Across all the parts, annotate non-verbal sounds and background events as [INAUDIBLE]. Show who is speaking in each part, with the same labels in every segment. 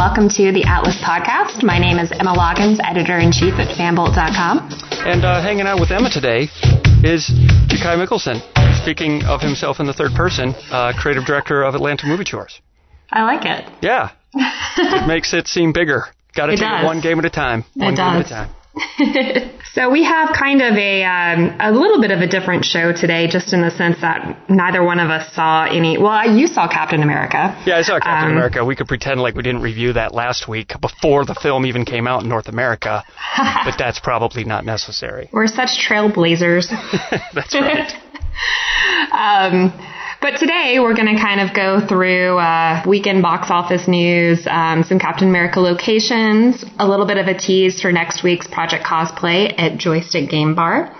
Speaker 1: Welcome to the Atlas Podcast. My name is Emma Loggins, editor in chief at fanbolt.com.
Speaker 2: And uh, hanging out with Emma today is Jakai Mickelson, speaking of himself in the third person, uh, creative director of Atlanta Movie Tours.
Speaker 1: I like it.
Speaker 2: Yeah. [LAUGHS] it makes it seem bigger. Got to take
Speaker 1: does.
Speaker 2: it one game at a time. One
Speaker 1: It
Speaker 2: game at a time. [LAUGHS]
Speaker 1: So we have kind of a um, a little bit of a different show today, just in the sense that neither one of us saw any. Well, you saw Captain America.
Speaker 2: Yeah, I saw Captain
Speaker 1: Um,
Speaker 2: America. We could pretend like we didn't review that last week before the film even came out in North America, [LAUGHS] but that's probably not necessary.
Speaker 1: We're such trailblazers. [LAUGHS]
Speaker 2: That's right.
Speaker 1: Um, but today we're going to kind of go through uh, weekend box office news, um, some Captain America locations, a little bit of a tease for next week's Project Cosplay at Joystick Game Bar.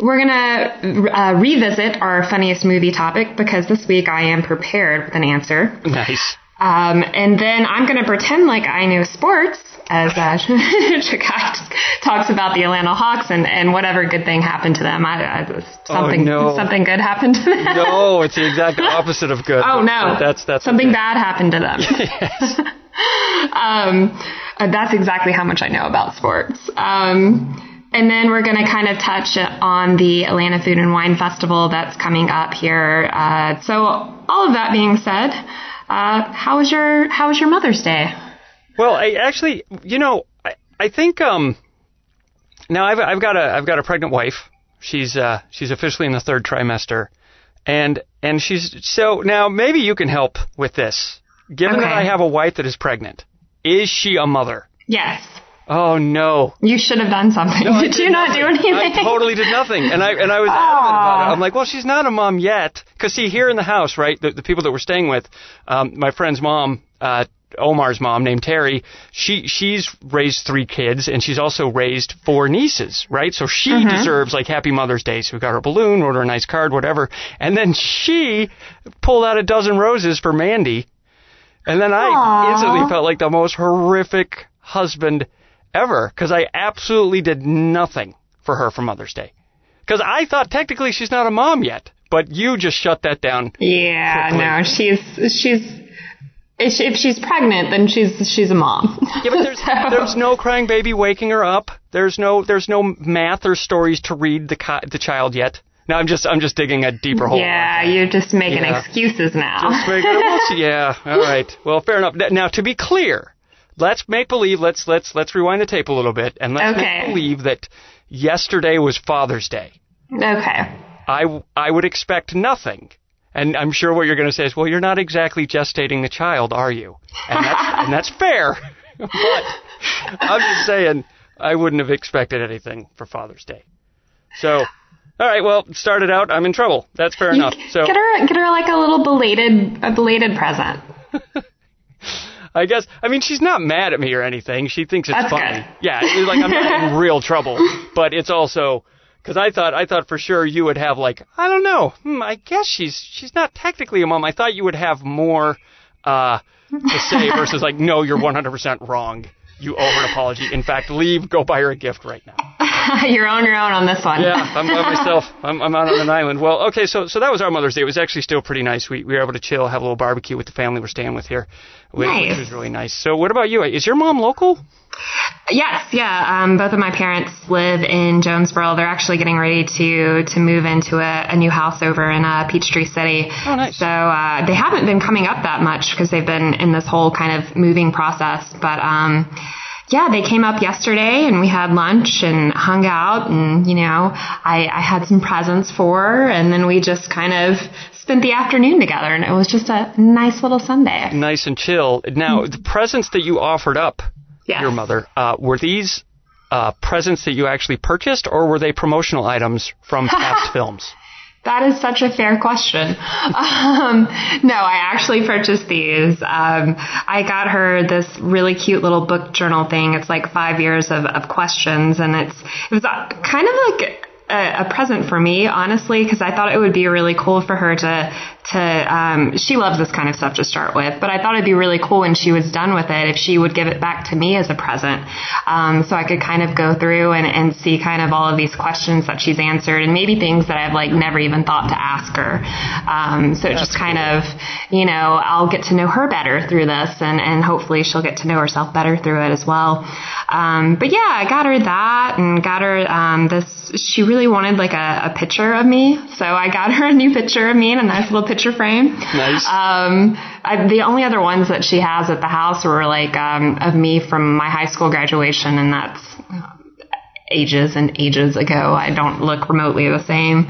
Speaker 1: We're going to uh, revisit our funniest movie topic because this week I am prepared with an answer.
Speaker 2: nice.
Speaker 1: Um, and then I'm going to pretend like I know sports as uh, [LAUGHS] talks about the Atlanta Hawks and, and whatever good thing happened to them. I, I, something
Speaker 2: Oh, no.
Speaker 1: something good happened to them.
Speaker 2: No, it's the exact [LAUGHS] opposite of good.
Speaker 1: Oh no,
Speaker 2: That's that's
Speaker 1: something
Speaker 2: okay.
Speaker 1: bad happened to them.
Speaker 2: Yes. [LAUGHS]
Speaker 1: um, uh, that's exactly how much I know about sports. Um, and then we're going to kind of touch on the Atlanta Food and Wine Festival that's coming up here. Uh, so all of that being said, uh, how was your how was your Mother's Day?
Speaker 2: Well, I actually, you know, I, I think um now I've I've got a I've got a pregnant wife. She's uh she's officially in the third trimester. And and she's so now maybe you can help with this. Given that I have a wife that is pregnant, is she a mother?
Speaker 1: Yes,
Speaker 2: Oh no.
Speaker 1: you should have done something.
Speaker 2: I
Speaker 1: did you not do anything?
Speaker 2: I totally did nothing, and I and I was adamant about it. I'm like, well, she's not a mom yet, because see, here in the house, right, the, the people that we're staying with, um, my friend's mom, uh, Omar's mom, named Terry, she she's raised three kids, and she's also raised four nieces, right? So she
Speaker 1: Mm-hmm.
Speaker 2: deserves like Happy Mother's Day. So we got her a balloon, wrote her a nice card, whatever, and then she pulled out a dozen roses for Mandy, and then I
Speaker 1: Aw.
Speaker 2: instantly felt like the most horrific husband ever because I absolutely did nothing for her for Mother's Day. Because I thought technically she's not a mom yet, but you just shut that down.
Speaker 1: Yeah,
Speaker 2: quickly.
Speaker 1: no, she's she's if she- if she's pregnant, then she's she's a mom.
Speaker 2: Yeah, but there's [LAUGHS]
Speaker 1: So-
Speaker 2: there's no crying baby waking her up. There's no there's no math or stories to read the ki- the child yet. Now I'm just I'm just digging a deeper hole.
Speaker 1: Yeah, you're just making
Speaker 2: Yeah.
Speaker 1: excuses now.
Speaker 2: Just well, yeah, [LAUGHS] all right. Well, fair enough. Now, to be clear, let's make believe. Let's let's let's rewind the tape a little bit, and let's
Speaker 1: Okay.
Speaker 2: make believe that yesterday was Father's Day.
Speaker 1: okay.
Speaker 2: I I would expect nothing. And I'm sure what you're going to say is, well, you're not exactly gestating the child, are you? And that's, and that's fair. [LAUGHS] but I'm just saying, I wouldn't have expected anything for Father's Day. So, all right, well, started out, I'm in trouble. That's fair enough. So,
Speaker 1: Get her get her like a little belated a belated present. [LAUGHS]
Speaker 2: I guess I mean she's not mad at me or anything. She thinks it's
Speaker 1: That's
Speaker 2: funny.
Speaker 1: good.
Speaker 2: Yeah, it's like I'm not in [LAUGHS] real trouble, but it's also because I thought I thought for sure you would have like I don't know. Hmm, I guess she's she's not technically a mom. I thought you would have more uh, to say [LAUGHS] versus like no, you're 100% wrong. You owe her an apology. In fact, leave. Go buy her a gift right now. [LAUGHS]
Speaker 1: you're on your own on this one.
Speaker 2: Yeah, I'm by myself. I'm, I'm out on an island. Well, okay, so so that was our Mother's Day. It was actually still pretty nice. We, we were able to chill, have a little barbecue with the family we're staying with here, which,
Speaker 1: Nice.
Speaker 2: which was really nice. So, what about you? Is your mom local?
Speaker 1: Yes, yeah. Um, both of my parents live in Jonesboro. They're actually getting ready to to move into a, a new house over in uh, Peachtree City.
Speaker 2: Oh, nice.
Speaker 1: So uh, they haven't been coming up that much because they've been in this whole kind of moving process. But um, yeah, they came up yesterday and we had lunch and hung out and you know I, I had some presents for her and then we just kind of spent the afternoon together and it was just a nice little Sunday.
Speaker 2: Nice and chill. Now, the presents that you offered up
Speaker 1: Yes.
Speaker 2: your mother uh, were these uh, presents that you actually purchased, or were they promotional items from [LAUGHS] past films?
Speaker 1: That is such a fair question. [LAUGHS] Um, no, I actually purchased these. Um, I got her this really cute little book journal thing. It's like five years of, of questions, and it's it was uh, kind of like a, a present for me, honestly, because I thought it would be really cool for her to to um, she loves this kind of stuff to start with, but I thought it'd be really cool when she was done with it if she would give it back to me as a present, um, so I could kind of go through and, and see kind of all of these questions that she's answered and maybe things that I've like never even thought to ask her. Um, so just kind of, you know, I'll get to know her better through this, and and hopefully she'll get to know herself better through it as well. Um, but yeah, I got her that and got her um, this. She really wanted like a, a picture of me, so I got her a new picture of me in a nice little picture frame.
Speaker 2: Nice.
Speaker 1: Um, I, the only other ones that she has at the house were like um, of me from my high school graduation, and that's ages and ages ago. I don't look remotely the same.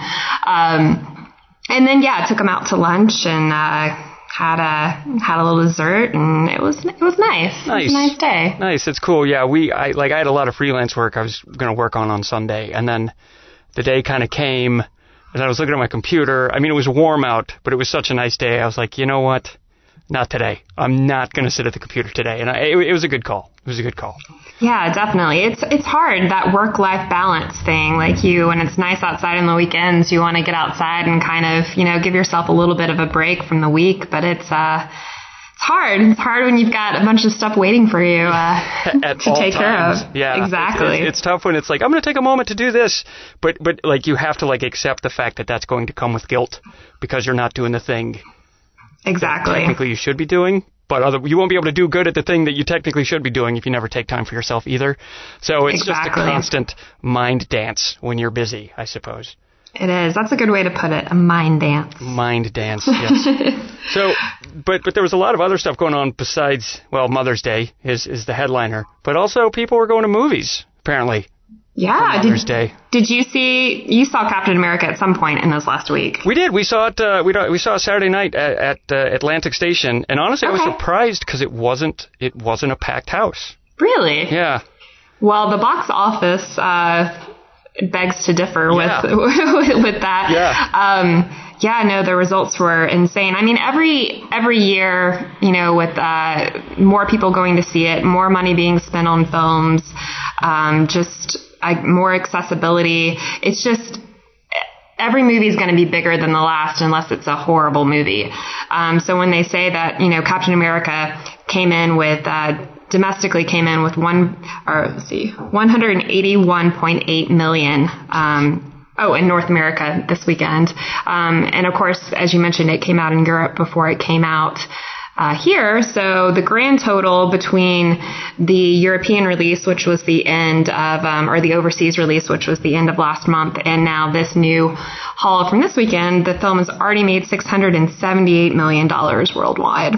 Speaker 1: Um, and then yeah, I took them out to lunch and. Uh, had a had a little dessert and it was it was nice.
Speaker 2: Nice.
Speaker 1: It was a nice day.
Speaker 2: Nice. It's cool. Yeah, we I like I had a lot of freelance work I was going to work on on Sunday, and then the day kind of came, and I was looking at my computer. I mean, it was warm out, but it was such a nice day. I was like, you know what? Not today. I'm not going to sit at the computer today, and I, it, it was a good call. It was a good call.
Speaker 1: Yeah, definitely. It's it's hard that work life balance thing. Like you, when it's nice outside on the weekends, you want to get outside and kind of you know give yourself a little bit of a break from the week. But it's uh hard. It's hard when you've got a bunch of stuff waiting for you uh, [LAUGHS] to take care
Speaker 2: times.
Speaker 1: of.
Speaker 2: Yeah,
Speaker 1: exactly.
Speaker 2: It's, it's, it's tough when it's like I'm going to take a moment to do this, but but like you have to like accept the fact that that's going to come with guilt because you're not doing the thing
Speaker 1: exactly.
Speaker 2: technically you should be doing. But other, you won't be able to do good at the thing that you technically should be doing if you never take time for yourself either. So it's just a constant mind dance when you're busy, I suppose.
Speaker 1: It is. That's a good way to put it. A mind dance.
Speaker 2: Mind dance, [LAUGHS] yes. so, but but there was a lot of other stuff going on besides well, Mother's Day is is the headliner, but also people were going to movies apparently.
Speaker 1: Yeah.
Speaker 2: Mother's
Speaker 1: Did,
Speaker 2: Day.
Speaker 1: did you see? You saw Captain America at some point in this last week.
Speaker 2: We did. We saw it. Uh, we we saw it Saturday night at, at uh, Atlantic Station, and honestly, I was surprised because it wasn't it wasn't a packed house.
Speaker 1: Really?
Speaker 2: Yeah.
Speaker 1: Well, the box office uh, begs to differ
Speaker 2: Yeah. [LAUGHS]
Speaker 1: with with that.
Speaker 2: Yeah.
Speaker 1: Um, yeah, no, the results were insane. I mean, every every year, you know, with uh, more people going to see it, more money being spent on films, um, just uh, more accessibility. It's just every movie is going to be bigger than the last unless it's a horrible movie. Um, so when they say that, you know, Captain America came in with, uh, domestically came in with one, or let's see, 181.8 million, um, Oh, in North America this weekend. Um, and of course, as you mentioned, it came out in Europe before it came out uh, here. So the grand total between the European release, which was the end of, um, or the overseas release, which was the end of last month, and now this new haul from this weekend, the film has already made $678 million worldwide,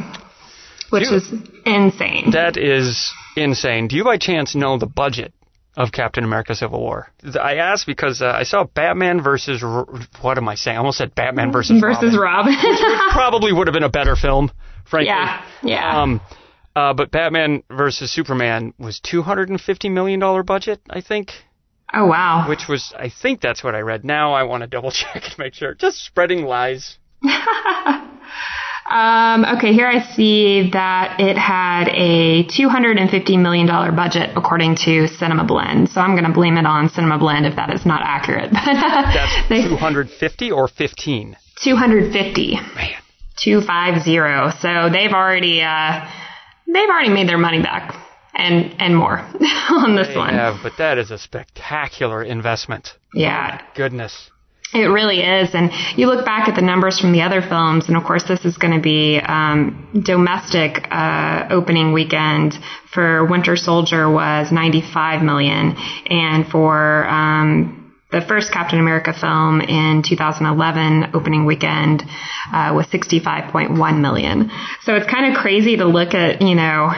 Speaker 1: which
Speaker 2: Dude.
Speaker 1: is insane.
Speaker 2: That is insane. Do you by chance know the budget of Captain America: Civil War? I asked because uh, I saw Batman versus what am I saying? I almost said Batman versus
Speaker 1: versus
Speaker 2: Robin.
Speaker 1: Robin.
Speaker 2: Which [LAUGHS] probably would have been a better film, frankly.
Speaker 1: yeah, yeah.
Speaker 2: Um, uh, but Batman versus Superman was two hundred and fifty million dollar budget, I think.
Speaker 1: oh, wow.
Speaker 2: Which was, I think that's what I read. Now I want to double check and make sure. Just spreading lies. [LAUGHS]
Speaker 1: Um, okay, here I see that it had a $250 million budget according to Cinema Blend. So I'm going to blame it on Cinema Blend if that is not accurate. [LAUGHS]
Speaker 2: That's
Speaker 1: They-
Speaker 2: two hundred fifty or fifteen.
Speaker 1: 250.
Speaker 2: Man.
Speaker 1: 250. So they've already, uh, they've already made their money back and, and more [LAUGHS] on this one.
Speaker 2: Yeah, but that is a spectacular investment.
Speaker 1: Yeah.
Speaker 2: Goodness.
Speaker 1: It really is. And you look back at the numbers from the other films, and of course, this is going to be um, domestic uh, opening weekend for Winter Soldier was 95 million, and for um, the first Captain America film in 2011 opening weekend uh, was 65.1 million. So it's kind of crazy to look at, you know,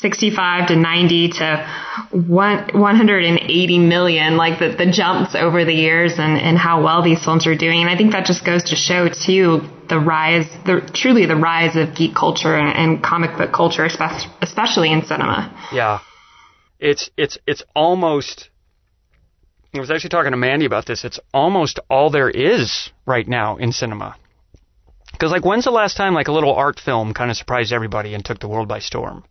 Speaker 1: 65 to 90 to one, 180 million, like the, the jumps over the years and, and how well these films are doing. And I think that just goes to show too the rise, the truly the rise of geek culture and, and comic book culture, especially, in cinema.
Speaker 2: Yeah. It's it's it's almost I was actually talking to Mandy about this. It's almost all there is right now in cinema. Cuz like when's the last time like a little art film kind of surprised everybody and took the world by storm?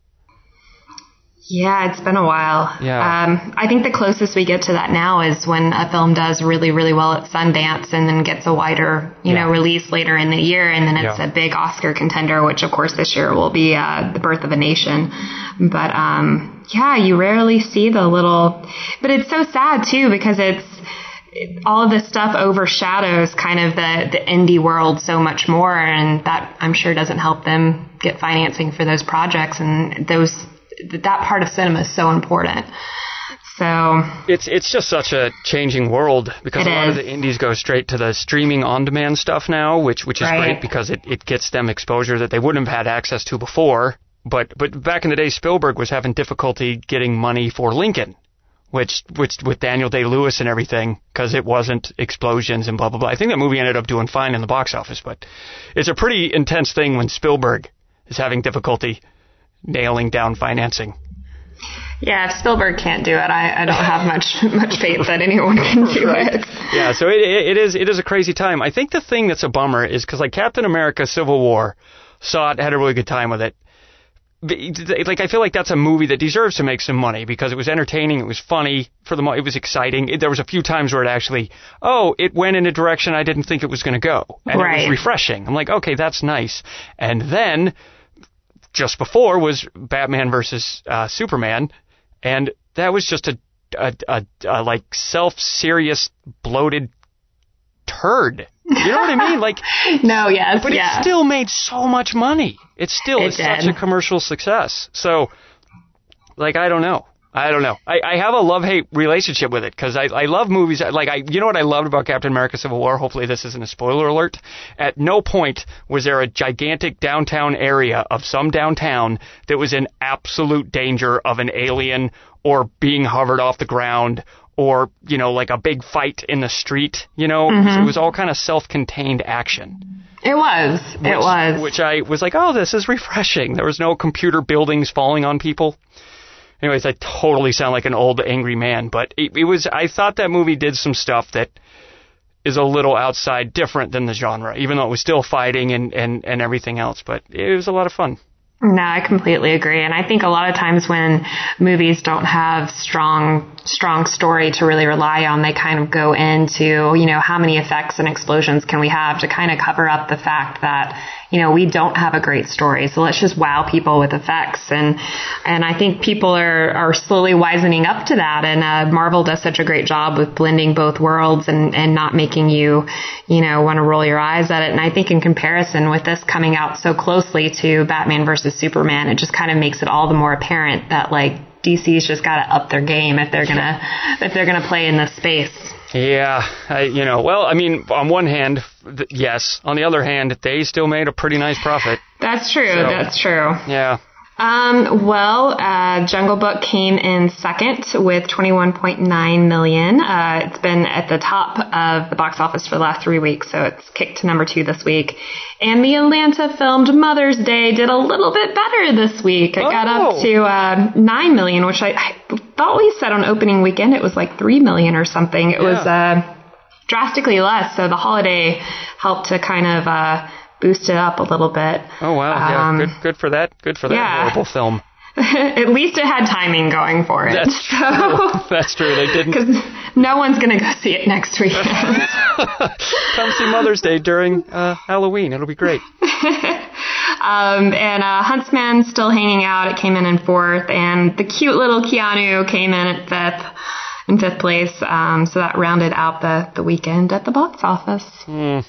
Speaker 1: Yeah, it's been a while.
Speaker 2: Yeah.
Speaker 1: Um, I think the closest we get to that now is when a film does really, really well at Sundance and then gets a wider, you
Speaker 2: Yeah.
Speaker 1: know, release later in the year, and then it's
Speaker 2: Yeah.
Speaker 1: a big Oscar contender, which of course this year will be uh, The Birth of a Nation. But um, yeah, you rarely see the little. But it's so sad too because it's all of this stuff overshadows kind of the, the indie world so much more and that I'm sure doesn't help them get financing for those projects and those that part of cinema is so important. So
Speaker 2: It's it's just such a changing world because a lot of the indies go straight to the streaming on demand stuff now, which which is
Speaker 1: Right.
Speaker 2: great because it, it gets them exposure that they wouldn't have had access to before. But but back in the day Spielberg was having difficulty getting money for Lincoln, which which with Daniel Day Lewis and everything because it wasn't explosions and blah blah blah. I think that movie ended up doing fine in the box office, but it's a pretty intense thing when Spielberg is having difficulty nailing down financing.
Speaker 1: yeah, if Spielberg can't do it, I, I don't have much [LAUGHS] much faith that anyone can do [LAUGHS] it.
Speaker 2: yeah, so it, it, it is it is a crazy time. I think the thing that's a bummer is because like Captain America: Civil War, saw it, had a really good time with it. Like I feel like that's a movie that deserves to make some money because it was entertaining, it was funny for the mo- it was exciting. It, there was a few times where it actually, oh, it went in a direction I didn't think it was going to go, and it was refreshing. I'm like, okay, that's nice. And then just before was Batman versus uh, Superman, and that was just a, a, a, a like self-serious bloated turd. You know what I mean? Like, [LAUGHS]
Speaker 1: No, yes,
Speaker 2: but
Speaker 1: yeah.
Speaker 2: it still made so much money. It still
Speaker 1: It
Speaker 2: is such a commercial success. So, like, I don't know. I don't know. I, I have a love hate relationship with it because I, I love movies. Like I, you know what I loved about Captain America: Civil War. Hopefully, this isn't a spoiler alert. At no point was there a gigantic downtown area of some downtown that was in absolute danger of an alien or being hovered off the ground or you know like a big fight in the street. You know,
Speaker 1: Mm-hmm.
Speaker 2: it was all kind of self-contained action.
Speaker 1: it was. it was.
Speaker 2: Which I was like, oh, this is refreshing. There was no computer buildings falling on people. Anyways, I totally sound like an old angry man, but it, it was. I thought that movie did some stuff that is a little outside, different than the genre, even though it was still fighting and and and everything else. But it was a lot of fun.
Speaker 1: No, I completely agree. And I think a lot of times when movies don't have strong, strong story to really rely on, they kind of go into, you know, how many effects and explosions can we have to kind of cover up the fact that, you know, we don't have a great story. So let's just wow people with effects. And, and I think people are, are slowly wisening up to that. And, uh, Marvel does such a great job with blending both worlds and, and not making you, you know, want to roll your eyes at it. And I think in comparison with this coming out so closely to Batman versus Superman, it just kind of makes it all the more apparent that like DC's just got to up their game if they're gonna if they're gonna play in this space.
Speaker 2: Yeah, I, you know. Well, I mean, on one hand, th- yes. On the other hand, they still made a pretty nice profit.
Speaker 1: That's true.
Speaker 2: So-
Speaker 1: that's true.
Speaker 2: Yeah.
Speaker 1: Um, well, uh, Jungle Book came in second with 21.9 million. Uh, it's been at the top of the box office for the last three weeks, so it's kicked to number two this week. And the Atlanta filmed Mother's Day did a little bit better this week. It got
Speaker 2: Oh.
Speaker 1: up to uh, 9 million, which I, I thought we said on opening weekend it was like 3 million or something. It was uh, drastically less, so the holiday helped to kind of uh, boost it up a little bit.
Speaker 2: Oh wow. Yeah.
Speaker 1: Um,
Speaker 2: good. Good for that. Good for that
Speaker 1: yeah.
Speaker 2: horrible film. [LAUGHS]
Speaker 1: At least it had timing going for it.
Speaker 2: That's true. [LAUGHS] That's true. They didn't
Speaker 1: Because no one's going to go see it next week. [LAUGHS]
Speaker 2: come see Mother's Day during uh, Halloween. It'll be great.
Speaker 1: um, and uh, Huntsman still hanging out. It came in in fourth. And the cute little Keanu came in at fifth. In fifth place, um, so that rounded out the, the weekend at the box office.
Speaker 2: Hmm.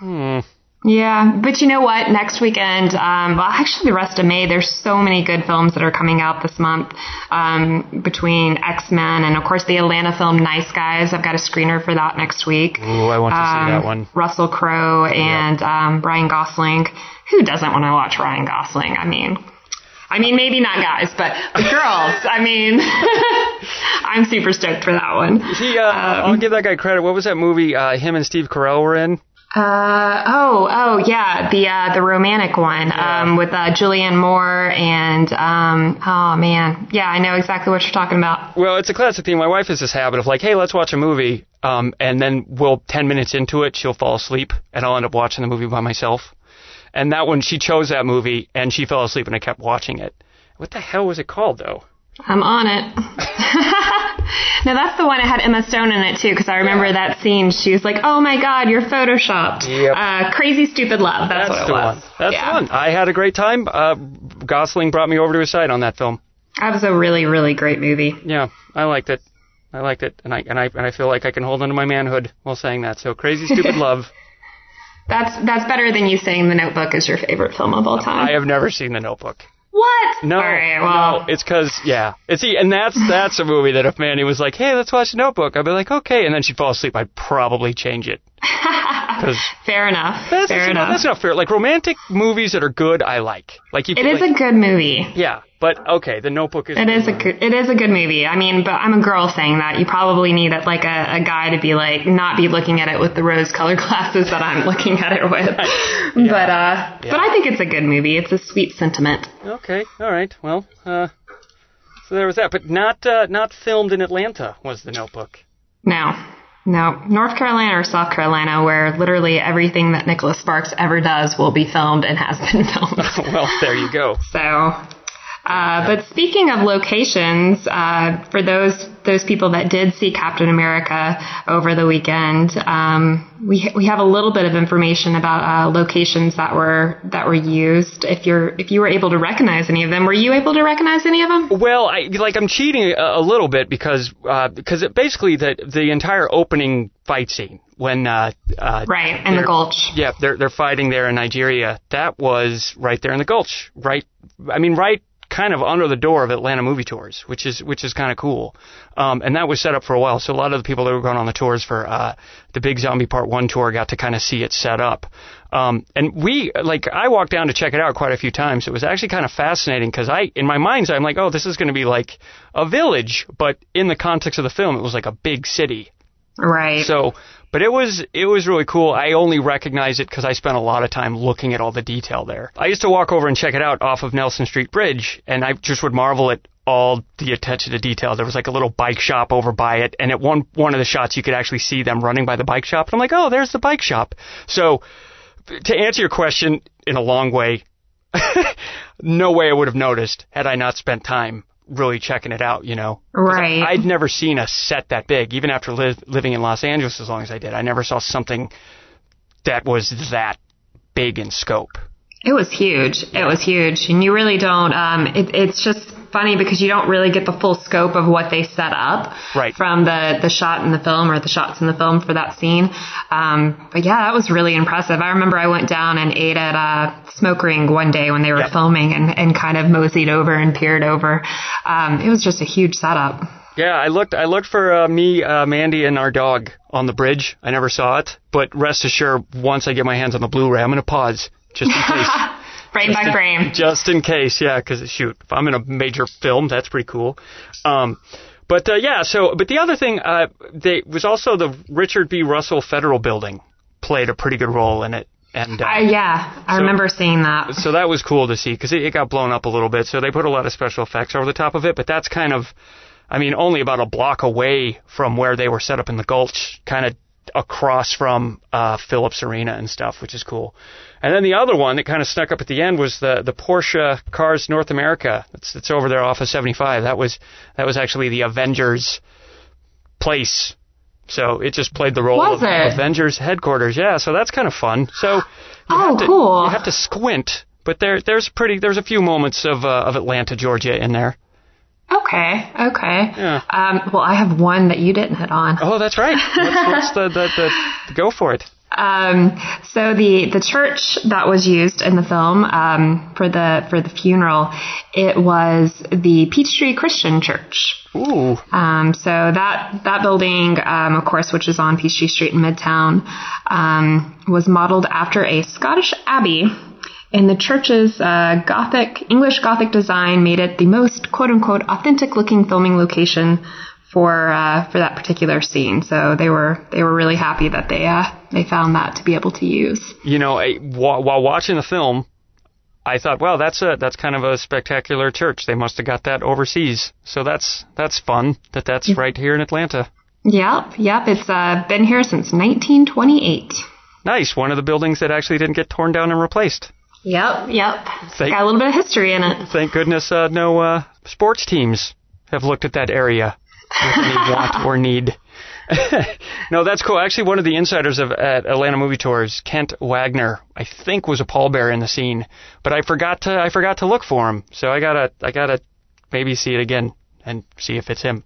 Speaker 2: Hmm.
Speaker 1: Yeah, but you know what? Next weekend, um, well, actually, the rest of May, there's so many good films that are coming out this month um, between X Men and, of course, the Atlanta film Nice Guys. I've got a screener for that next week.
Speaker 2: Ooh, I want to see
Speaker 1: Um,
Speaker 2: that one.
Speaker 1: Russell Crowe and um, Brian Gosling. Who doesn't want to watch Ryan Gosling? I mean, I mean, maybe not guys, but the girls. I mean, [LAUGHS] I'm super stoked for that one.
Speaker 2: He, uh, I'll give that guy credit. What was that movie? Uh, him and Steve Carell were in.
Speaker 1: Uh oh oh yeah the uh the romantic one um with uh Julianne Moore and um oh man yeah I know exactly what you're talking about
Speaker 2: Well, it's a classic theme. My wife has this habit of like, hey, let's watch a movie, um, and then we'll ten minutes into it, she'll fall asleep, and I'll end up watching the movie by myself. And that one, she chose that movie, and she fell asleep, and I kept watching it. What the hell was it called though?
Speaker 1: I'm on it. [LAUGHS] [LAUGHS] no, that's the one that had Emma Stone in it too, because I remember
Speaker 2: Yeah.
Speaker 1: that scene. She was like, "Oh my God, you're photoshopped."
Speaker 2: Yep.
Speaker 1: Uh, Crazy Stupid Love. That's, what it
Speaker 2: the
Speaker 1: was.
Speaker 2: one. That's
Speaker 1: yeah.
Speaker 2: the one. I had a great time. Uh, Gosling brought me over to his side on that film.
Speaker 1: That was a really, really great movie.
Speaker 2: Yeah, I liked it. I liked it, and I and I and I feel like I can hold onto my manhood while saying that. So, Crazy Stupid [LAUGHS] Love.
Speaker 1: That's that's better than you saying The Notebook is your favorite film of all time.
Speaker 2: I have never seen The Notebook.
Speaker 1: What?
Speaker 2: No,
Speaker 1: All right. Well,
Speaker 2: no, it's because yeah, it's see, and that's that's a movie that if Mandy was like, "Hey, let's watch Notebook," I'd be like, "Okay," and then she'd fall asleep. I'd probably change it because [LAUGHS]
Speaker 1: fair enough.
Speaker 2: that's,
Speaker 1: fair
Speaker 2: that's,
Speaker 1: enough.
Speaker 2: that's not fair. Like romantic movies that are good, I like. Like you,
Speaker 1: it is
Speaker 2: like,
Speaker 1: a good movie.
Speaker 2: yeah, but okay, The Notebook is.
Speaker 1: It is a good, it is a good movie. I mean, but I'm a girl saying that. You probably need a, like a, a guy to be like not be looking at it with the rose-colored [LAUGHS] glasses that I'm looking at it with. [LAUGHS] But uh,
Speaker 2: Yeah.
Speaker 1: but I think it's a good movie. It's a sweet sentiment.
Speaker 2: Okay, all right. Well, uh, so there was that, but not uh, not filmed in Atlanta was The Notebook.
Speaker 1: No, no, North Carolina or South Carolina, where literally everything that Nicholas Sparks ever does will be filmed and has been [LAUGHS] filmed. [LAUGHS]
Speaker 2: well, there you go.
Speaker 1: So, uh, but speaking of locations, uh, for those those people that did see Captain America over the weekend, um, we we have a little bit of information about uh, locations that were that were used. If you're if you were able to recognize any of them, were you able to recognize any of them?
Speaker 2: Well, I like I'm cheating a, a little bit because uh, because it basically the the entire opening fight scene when uh, uh,
Speaker 1: Right, in the Gulch.
Speaker 2: Yeah, they're they're fighting there in Nigeria. That was right there in the Gulch. Right, I mean, right kind of under the door of Atlanta Movie Tours, which is which is kind of cool. Um, and that was set up for a while, so a lot of the people that were going on the tours for uh, the Big Zombie Part One tour got to kind of see it set up. Um, and we like I walked down to check it out quite a few times. It was actually kind of fascinating because I in my mind's eye, I'm like, oh, this is going to be like a village, but in the context of the film, it was like a big city.
Speaker 1: Right.
Speaker 2: So, but it was it was really cool. I only recognize it because I spent a lot of time looking at all the detail there. I used to walk over and check it out off of Nelson Street Bridge, and I just would marvel at all the attention to detail. There was like a little bike shop over by it, and at one one of the shots you could actually see them running by the bike shop. And I'm like, oh, there's the bike shop. So, to answer your question in a long way, [LAUGHS] no way I would have noticed had I not spent time really checking it out, you know.
Speaker 1: Right.
Speaker 2: I, would never seen a set that big, even after li- living in Los Angeles as long as I did. I never saw something that was that big in scope.
Speaker 1: It was huge. It was huge, and you really don't. Um, it, it's just funny because you don't really get the full scope of what they set up
Speaker 2: Right.
Speaker 1: from the the shot in the film or the shots in the film for that scene. Um, but yeah, that was really impressive. I remember I went down and ate at a Smoke Ring one day when they were
Speaker 2: Yep.
Speaker 1: filming and, and kind of moseyed over and peered over. Um, it was just a huge setup.
Speaker 2: Yeah, I looked. I looked for uh, me, uh, Mandy, and our dog on the bridge. I never saw it, but rest assured, once I get my hands on the Blu-ray, I'm gonna pause just in case. [LAUGHS]
Speaker 1: frame by frame.
Speaker 2: just in case, yeah, because shoot, if I'm in a major film, that's pretty cool. Um, but uh, yeah, so but the other thing, uh, they was also the Richard B. Russell Federal Building played a pretty good role in it, and uh,
Speaker 1: Uh, yeah, I
Speaker 2: So-
Speaker 1: remember seeing that.
Speaker 2: so that was cool to see because it, it got blown up a little bit. So they put a lot of special effects over the top of it, but that's kind of, I mean, only about a block away from where they were set up in the Gulch, kind of across from uh, Phillips Arena and stuff, which is cool. And then the other one that kind of snuck up at the end was the the Porsche Cars North America. It's it's over there off of 75. That was that was actually the Avengers place. So it just played the role
Speaker 1: Was
Speaker 2: of
Speaker 1: it?
Speaker 2: Avengers headquarters. Yeah, so that's kind of fun. So you
Speaker 1: Oh,
Speaker 2: have to,
Speaker 1: cool.
Speaker 2: You have to squint, but there there's pretty there's a few moments of uh, of Atlanta, Georgia in there.
Speaker 1: Okay, okay.
Speaker 2: Yeah.
Speaker 1: Um, well, I have one that you didn't hit on.
Speaker 2: Oh, that's right. What's, what's the, the, the, the go for it?
Speaker 1: Um, so the the church that was used in the film um, for the for the funeral, it was the Peachtree Christian Church.
Speaker 2: Ooh,
Speaker 1: Um, so that that building, um, of course, which is on Peachtree Street in Midtown, um, was modeled after a Scottish abbey. And the church's uh, Gothic English Gothic design made it the most "quote unquote" authentic looking filming location for uh, for that particular scene. So they were they were really happy that they uh, they found that to be able to use.
Speaker 2: you know, I, while, while watching the film, I thought, well, that's a that's kind of a spectacular church. They must have got that overseas. So that's that's fun that that's right here in Atlanta.
Speaker 1: Yep, yep. It's uh, been here since 1928.
Speaker 2: Nice, one of the buildings that actually didn't get torn down and replaced.
Speaker 1: Yep, yep.
Speaker 2: Thank-
Speaker 1: Got a little bit of history in it.
Speaker 2: Thank goodness uh, no uh, sports teams have looked at that area want [LAUGHS] or need. no, that's cool. Actually, one of the insiders of at Atlanta Movie Tours, Kent Wagner, I think was a pallbearer in the scene, but I forgot to I forgot to look for him. So I gotta I gotta maybe see it again and see if it's him.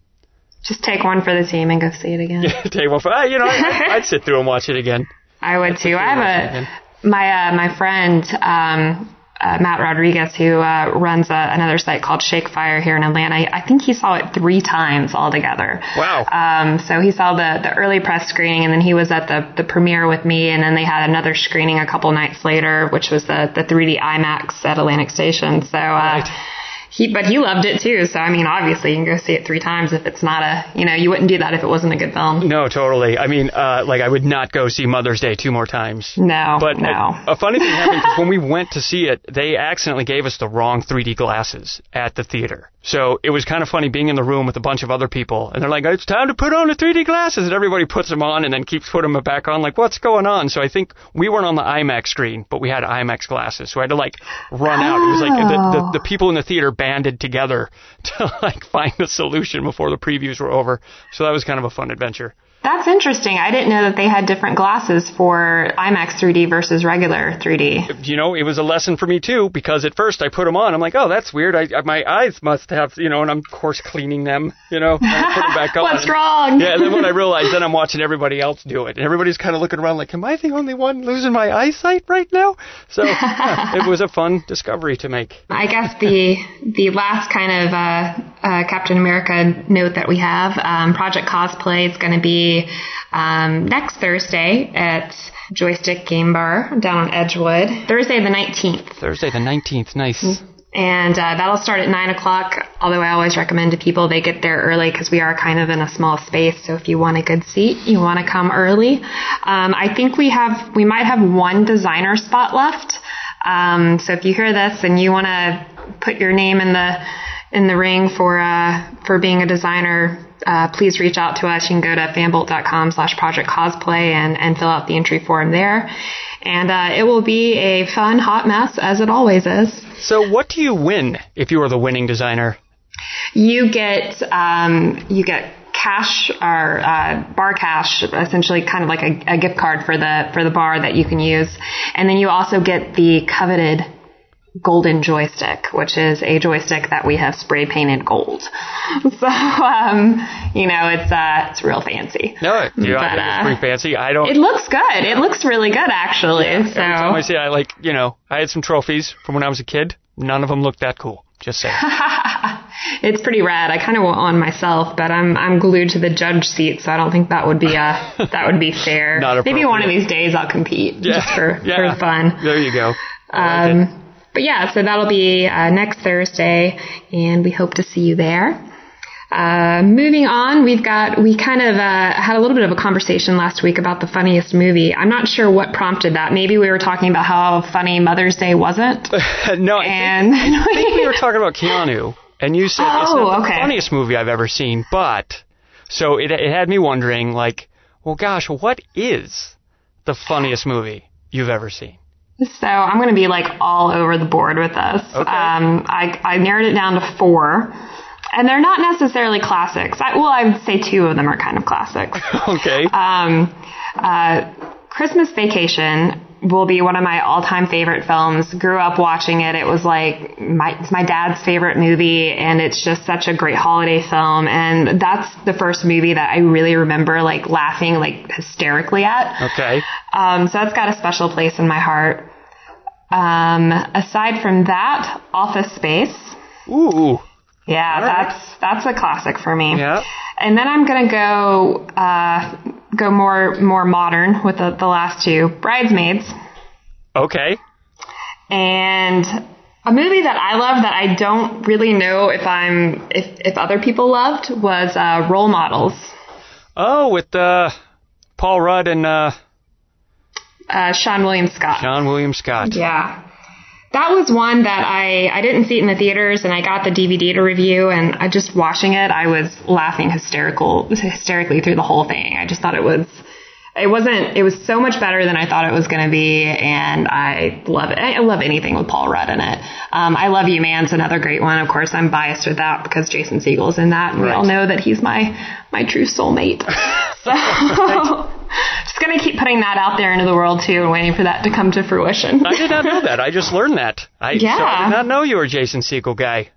Speaker 1: Just take one for the team and go see it again. [LAUGHS]
Speaker 2: Take one for ah, you know I, I'd sit through and watch it again. [LAUGHS]
Speaker 1: I would too. I have a my uh, my friend um, uh, Matt Rodriguez who uh, runs a, another site called Shakefire here in Atlanta. I, I think he saw it three times altogether.
Speaker 2: Wow.
Speaker 1: Um, so he saw the the early press screening, and then he was at the the premiere with me, and then they had another screening a couple nights later, which was the the 3D IMAX at Atlantic Station. So. Uh,
Speaker 2: Right.
Speaker 1: He, but he loved it too. So I mean, obviously, you can go see it three times if it's not a, you know, you wouldn't do that if it wasn't a good film.
Speaker 2: No, totally. I mean, uh, like I would not go see Mother's Day two more times.
Speaker 1: No,
Speaker 2: But
Speaker 1: no.
Speaker 2: a, a funny thing happened 'cause when we went to see it, they accidentally gave us the wrong 3D glasses at the theater. So it was kind of funny being in the room with a bunch of other people, and they're like, "It's time to put on the 3D glasses," and everybody puts them on and then keeps putting them back on. Like, what's going on? So I think we weren't on the IMAX screen, but we had IMAX glasses, so I had to like run out. It was like the, the, the people in the theater banded together [LAUGHS] to like find a solution before the previews were over. So that was kind of a fun adventure.
Speaker 1: That's interesting. I didn't know that they had different glasses for IMAX 3D versus regular 3D.
Speaker 2: you know, it was a lesson for me too because at first I put them on. I'm like, oh, that's weird. I, my eyes must have, you know, and I'm of course cleaning them, you know, and I put them back [LAUGHS] on.
Speaker 1: What's wrong?
Speaker 2: Yeah, and then when I [LAUGHS] realized, then I'm watching everybody else do it, and everybody's kind of looking around like, am I the only one losing my eyesight right now? So [LAUGHS] yeah, it was a fun discovery to make.
Speaker 1: I guess the the last kind of uh, uh, Captain America note that we have, um, Project Cosplay is going to be um, next Thursday at Joystick Game Bar down on Edgewood. Thursday the 19th.
Speaker 2: Thursday the 19th, nice.
Speaker 1: And uh, that'll start at 9 o'clock, although I always recommend to people they get there early because we are kind of in a small space. So if you want a good seat, you want to come early. Um, I think we have, we might have one designer spot left. Um, so if you hear this and you want to put your name in the, in the ring for, uh, for being a designer, uh, please reach out to us. You can go to fanbolt.com slash project cosplay and, and fill out the entry form there. And, uh, it will be a fun, hot mess as it always is.
Speaker 2: So what do you win if you are the winning designer?
Speaker 1: You get um, you get cash or uh, bar cash, essentially kind of like a, a gift card for the for the bar that you can use, and then you also get the coveted golden joystick, which is a joystick that we have spray painted gold. [LAUGHS] So um, you know it's uh, it's real fancy.
Speaker 2: No, you
Speaker 1: But,
Speaker 2: it's
Speaker 1: uh,
Speaker 2: pretty fancy. I don't.
Speaker 1: It looks good. It looks really good actually.
Speaker 2: Every time I see, it, I like, you know, I had some trophies from when I was a kid. None of them looked that cool. Just saying. [LAUGHS]
Speaker 1: it's pretty rad. I kind of want one myself, but I'm I'm glued to the judge seat, so I don't think that would be uh [LAUGHS] that would be fair.
Speaker 2: Not
Speaker 1: Maybe one of these days I'll compete just for
Speaker 2: yeah.
Speaker 1: for fun.
Speaker 2: There you go. Like.
Speaker 1: Um, but yeah, so that'll be uh, next Thursday, and we hope to see you there. Uh, moving on, we've got we kind of uh, had a little bit of a conversation last week about the funniest movie. I'm not sure what prompted that. Maybe we were talking about how funny Mother's Day wasn't, [LAUGHS]
Speaker 2: no, I
Speaker 1: and
Speaker 2: think, I think we were talking about Keanu, and you said it's
Speaker 1: Oh,
Speaker 2: not the
Speaker 1: okay.
Speaker 2: funniest movie I've ever seen, but so it it had me wondering, like, well, gosh, what is the funniest movie you've ever seen?
Speaker 1: So I'm going to be like all over the board with this.
Speaker 2: Okay.
Speaker 1: Um, I, I narrowed it down to four, and they're not necessarily classics. I, well, I would say two of them are kind of classics. [LAUGHS]
Speaker 2: Okay.
Speaker 1: Um, uh, Christmas Vacation will be one of my all-time favorite films. Grew up watching it. It was like my it's my dad's favorite movie, and it's just such a great holiday film. And that's the first movie that I really remember like laughing like hysterically at.
Speaker 2: okay.
Speaker 1: Um, so that's got a special place in my heart. Um, aside from that, Office Space.
Speaker 2: Ooh.
Speaker 1: Yeah,
Speaker 2: right.
Speaker 1: that's that's a classic for me.
Speaker 2: Yeah.
Speaker 1: And then I'm gonna go uh, go more more modern with the, the last two, Bridesmaids,
Speaker 2: Okay.
Speaker 1: and a movie that I love that I don't really know if I'm if if other people loved was uh, Role Models.
Speaker 2: Oh, with uh, Paul Rudd and uh,
Speaker 1: Uh, Seann William Scott.
Speaker 2: Seann William Scott.
Speaker 1: Yeah. That was one that I, I didn't see it in the theaters and I got the DVD to review and I just watching it, I was laughing hysterical, hysterically through the whole thing. I just thought it was it wasn't. It was so much better than I thought it was going to be, and I love it. I love anything with Paul Rudd in it. Um, I love you, man's another great one. Of course, I'm biased with that because Jason Segel's in that, and right. we all know that he's my my true soulmate. [LAUGHS] so. just gonna keep putting that out there into the world too, and waiting for that to come to fruition.
Speaker 2: I did not know that. I just learned that. I, [LAUGHS] yeah. So I did not know you were a Jason Segel guy.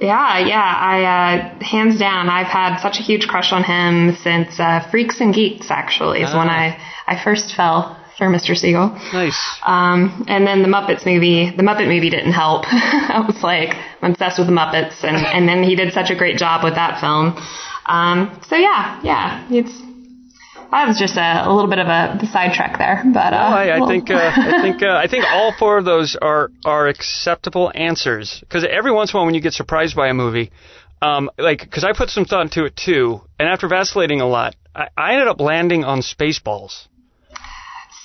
Speaker 1: Yeah, yeah. I uh, hands down, I've had such a huge crush on him since uh, Freaks and Geeks. Actually, is ah. when I I first fell for Mr. Segel.
Speaker 2: Nice.
Speaker 1: Um, and then the Muppets movie. The Muppet movie didn't help. [LAUGHS] I was like, I'm obsessed with the Muppets, and and then he did such a great job with that film. Um, so yeah, yeah, it's that was just a, a little bit of a sidetrack there, but uh,
Speaker 2: I, I think uh, I think uh, I think all four of those are are acceptable answers because every once in a while when you get surprised by a movie, um, like because I put some thought into it too, and after vacillating a lot, I, I ended up landing on Spaceballs.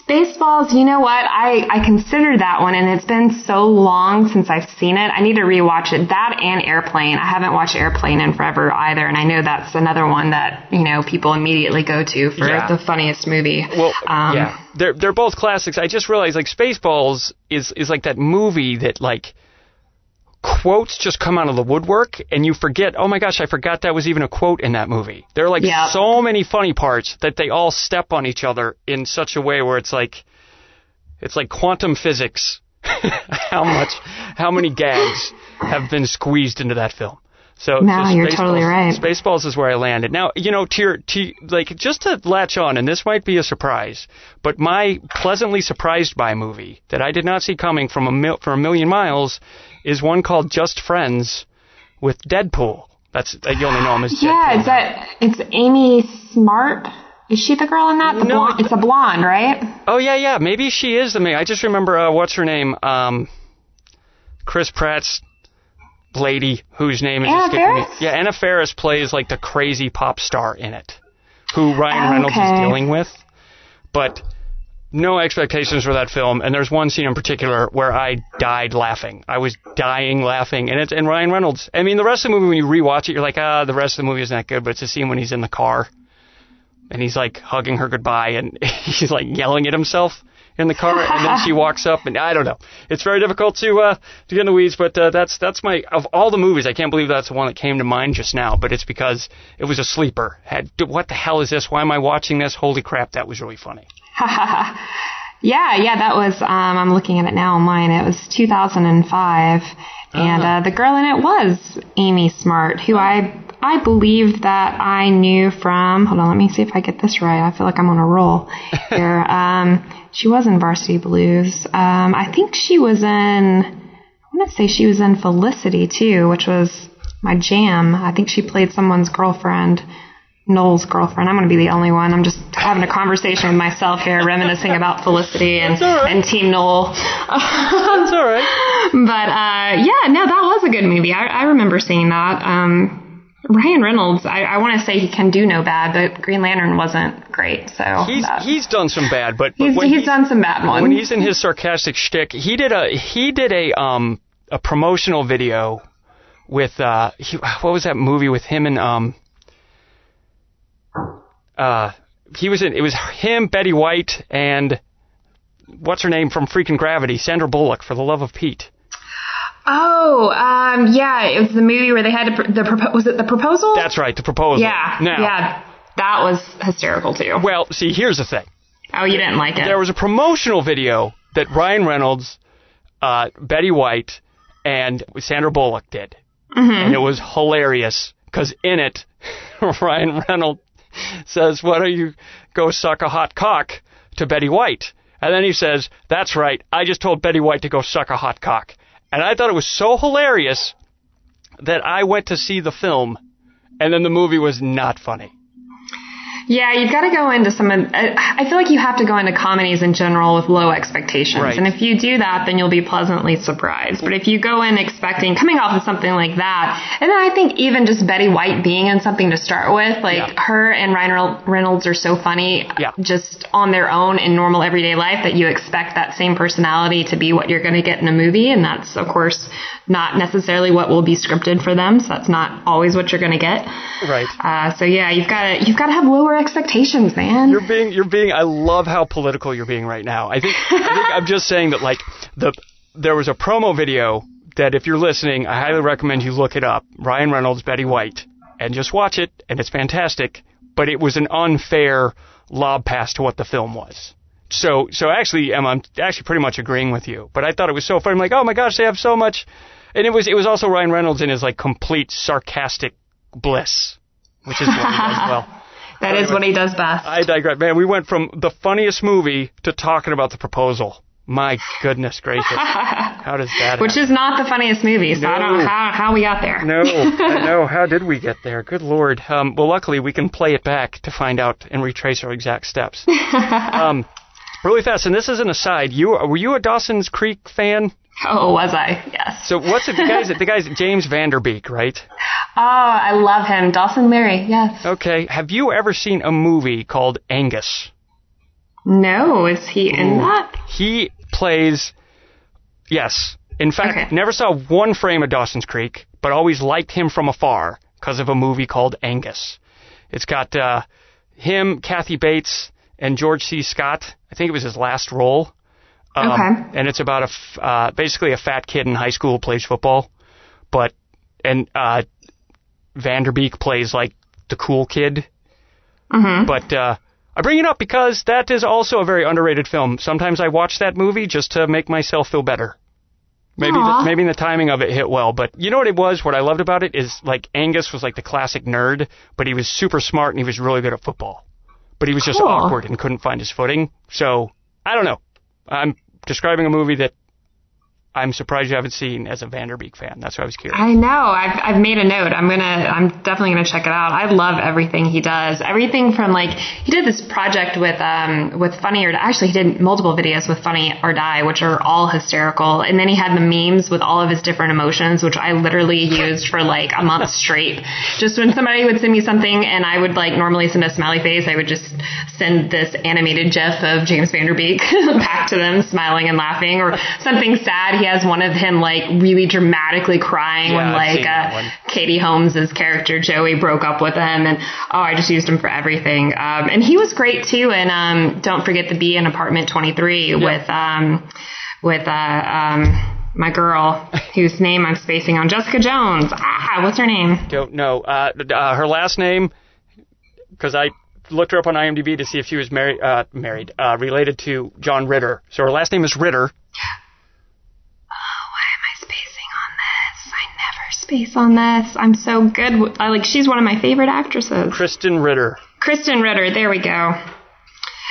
Speaker 1: Spaceballs, you know what? I, I considered that one and it's been so long since I've seen it. I need to rewatch it. That and Airplane. I haven't watched Airplane in forever either and I know that's another one that, you know, people immediately go to for yeah. the funniest movie.
Speaker 2: Well, um, yeah. They're, they're both classics. I just realized like Spaceballs is, is like that movie that like, quotes just come out of the woodwork and you forget, oh my gosh, I forgot that was even a quote in that movie. There are like yep. so many funny parts that they all step on each other in such a way where it's like it's like quantum physics. [LAUGHS] how much how many gags have been squeezed into that film. So,
Speaker 1: no, so you're totally right.
Speaker 2: Spaceballs is where I landed. Now, you know, to, your, to like just to latch on, and this might be a surprise, but my pleasantly surprised by movie that I did not see coming from a mil, for a million miles is one called Just Friends with Deadpool. That's uh, you only know him as
Speaker 1: yeah.
Speaker 2: Deadpool.
Speaker 1: Is that it's Amy Smart? Is she the girl in that? The no, blonde, it's a blonde, right?
Speaker 2: Oh yeah, yeah. Maybe she is the main. I just remember uh, what's her name? Um, Chris Pratt's lady whose name is
Speaker 1: Anna
Speaker 2: escaping me. Yeah, Anna Faris plays like the crazy pop star in it, who Ryan Reynolds okay. is dealing with. But no expectations for that film, and there's one scene in particular where I died laughing. I was dying laughing, and it's and Ryan Reynolds. I mean, the rest of the movie when you rewatch it, you're like, ah, the rest of the movie isn't that good, but it's a scene when he's in the car, and he's like hugging her goodbye, and [LAUGHS] he's like yelling at himself in the car, and then she [LAUGHS] walks up, and I don't know. It's very difficult to uh, to get in the weeds, but uh, that's that's my of all the movies. I can't believe that's the one that came to mind just now, but it's because it was a sleeper. Had what the hell is this? Why am I watching this? Holy crap, that was really funny. [LAUGHS]
Speaker 1: yeah, yeah, that was. Um, I'm looking at it now online. It was 2005, and uh, the girl in it was Amy Smart, who I I believe that I knew from. Hold on, let me see if I get this right. I feel like I'm on a roll [LAUGHS] here. um, she was in Varsity Blues. Um, I think she was in. I want to say she was in Felicity too, which was my jam. I think she played someone's girlfriend. Noel's girlfriend. I'm going to be the only one. I'm just having a conversation with myself here, reminiscing about Felicity and,
Speaker 2: right.
Speaker 1: and Team Noel.
Speaker 2: That's all right. [LAUGHS]
Speaker 1: But uh, yeah, no, that was a good movie. I, I remember seeing that. Um, Ryan Reynolds, I, I want to say he can do no bad, but Green Lantern wasn't great. So
Speaker 2: he's that, he's done some bad, but,
Speaker 1: but
Speaker 2: he's,
Speaker 1: he's done some bad ones.
Speaker 2: When he's in his sarcastic shtick, he did a he did a um a promotional video with uh he, what was that movie with him and um uh he was in it was him Betty White and what's her name from Freaking Gravity Sandra Bullock for the love of Pete.
Speaker 1: Oh, um, yeah, it was the movie where they had to, the was it the proposal?
Speaker 2: That's right, the proposal.
Speaker 1: Yeah,
Speaker 2: now,
Speaker 1: yeah, that was hysterical too.
Speaker 2: Well, see, here's the thing.
Speaker 1: Oh, you didn't like it?
Speaker 2: There was a promotional video that Ryan Reynolds, uh, Betty White, and Sandra Bullock did,
Speaker 1: mm-hmm.
Speaker 2: and it was hilarious because in it, [LAUGHS] Ryan Reynolds says, "Why don't you go suck a hot cock?" to Betty White, and then he says, "That's right, I just told Betty White to go suck a hot cock." And I thought it was so hilarious that I went to see the film, and then the movie was not funny.
Speaker 1: Yeah, you've got to go into some. I feel like you have to go into comedies in general with low expectations,
Speaker 2: right.
Speaker 1: and if you do that, then you'll be pleasantly surprised. But if you go in expecting coming off of something like that, and then I think even just Betty White being in something to start with, like
Speaker 2: yeah.
Speaker 1: her and Ryan Reynolds are so funny,
Speaker 2: yeah.
Speaker 1: just on their own in normal everyday life that you expect that same personality to be what you're going to get in a movie, and that's of course not necessarily what will be scripted for them. So that's not always what you're going to get.
Speaker 2: Right.
Speaker 1: Uh, so yeah, you've got to you've got to have lower expectations, man.
Speaker 2: You're being you're being I love how political you're being right now. I think I think I'm just saying that like the there was a promo video that if you're listening, I highly recommend you look it up. Ryan Reynolds, Betty White, and just watch it and it's fantastic, but it was an unfair lob pass to what the film was. So so actually Emma, I'm actually pretty much agreeing with you. But I thought it was so funny. I'm like, "Oh my gosh, they have so much." And it was it was also Ryan Reynolds in his like complete sarcastic bliss, which is what he does well. [LAUGHS]
Speaker 1: That is what he does best.
Speaker 2: I digress. Man, we went from the funniest movie to talking about the proposal. My goodness gracious. [LAUGHS] How does that
Speaker 1: Which
Speaker 2: happen?
Speaker 1: is not the funniest movie, so I don't know how, how we got there.
Speaker 2: No, [LAUGHS] know. How did we get there? Good lord. Um, well, luckily we can play it back to find out and retrace our exact steps. [LAUGHS] um, really fast, and this is an aside. You were you a Dawson's Creek fan? [LAUGHS]
Speaker 1: Oh, was I? Yes.
Speaker 2: So what's it? The guy's the guy's James Van Der Beek, right? [LAUGHS]
Speaker 1: Oh, I love him. Dawson Leery, yes.
Speaker 2: Okay. Have you ever seen a movie called Angus?
Speaker 1: No, is he in that?
Speaker 2: He plays. Yes. In fact,
Speaker 1: Okay.
Speaker 2: never saw one frame of Dawson's Creek, but always liked him from afar because of a movie called Angus. It's got uh, him, Kathy Bates, and George C. Scott. I think it was his last role. Um,
Speaker 1: Okay.
Speaker 2: And it's about a f- uh, basically a fat kid in high school plays football, but and uh, Van Der Beek plays like the cool kid.
Speaker 1: Mm-hmm.
Speaker 2: But uh, I bring it up because that is also a very underrated film. Sometimes I watch that movie just to make myself feel better. Maybe the, maybe the timing of it hit well, but you know what it was? What I loved about it is like Angus was like the classic nerd, but he was super smart and he was really good at football. But he was just awkward and couldn't find his footing. So I don't know. I'm describing a movie that I'm surprised you haven't seen as a Van Der Beek fan. That's why I was curious.
Speaker 1: I know. I've I've made a note. I'm gonna. I'm definitely gonna check it out. I love everything he does. Everything from like he did this project with um with Funny or actually he did multiple videos with Funny or Die, which are all hysterical. And then he had the memes with all of his different emotions, which I literally used for like a month straight. Just when somebody would send me something and I would like normally send a smiley face, I would just send this animated GIF of James Van Der Beek [LAUGHS] back to them, smiling and laughing, or something sad. He has one of him like really dramatically crying
Speaker 2: Yeah,
Speaker 1: when like
Speaker 2: seen that one.
Speaker 1: uh, Katie Holmes' character Joey broke up with him, and oh, I just used him for everything. Um, and he was great too. And um, don't forget to be in Apartment 23 with um, with uh, um, my girl whose name I'm spacing on, Jessica Jones. Ah, what's her name?
Speaker 2: Don't know. Uh, uh, her last name, because I looked her up on IMDb to see if she was married, uh, married, uh, related to John Ritter. So her last name is Ritter.
Speaker 1: Why am I spacing on this? I space on this. I'm so good. With, I like she's one of my favorite actresses.
Speaker 2: Krysten Ritter.
Speaker 1: Krysten Ritter, there we go.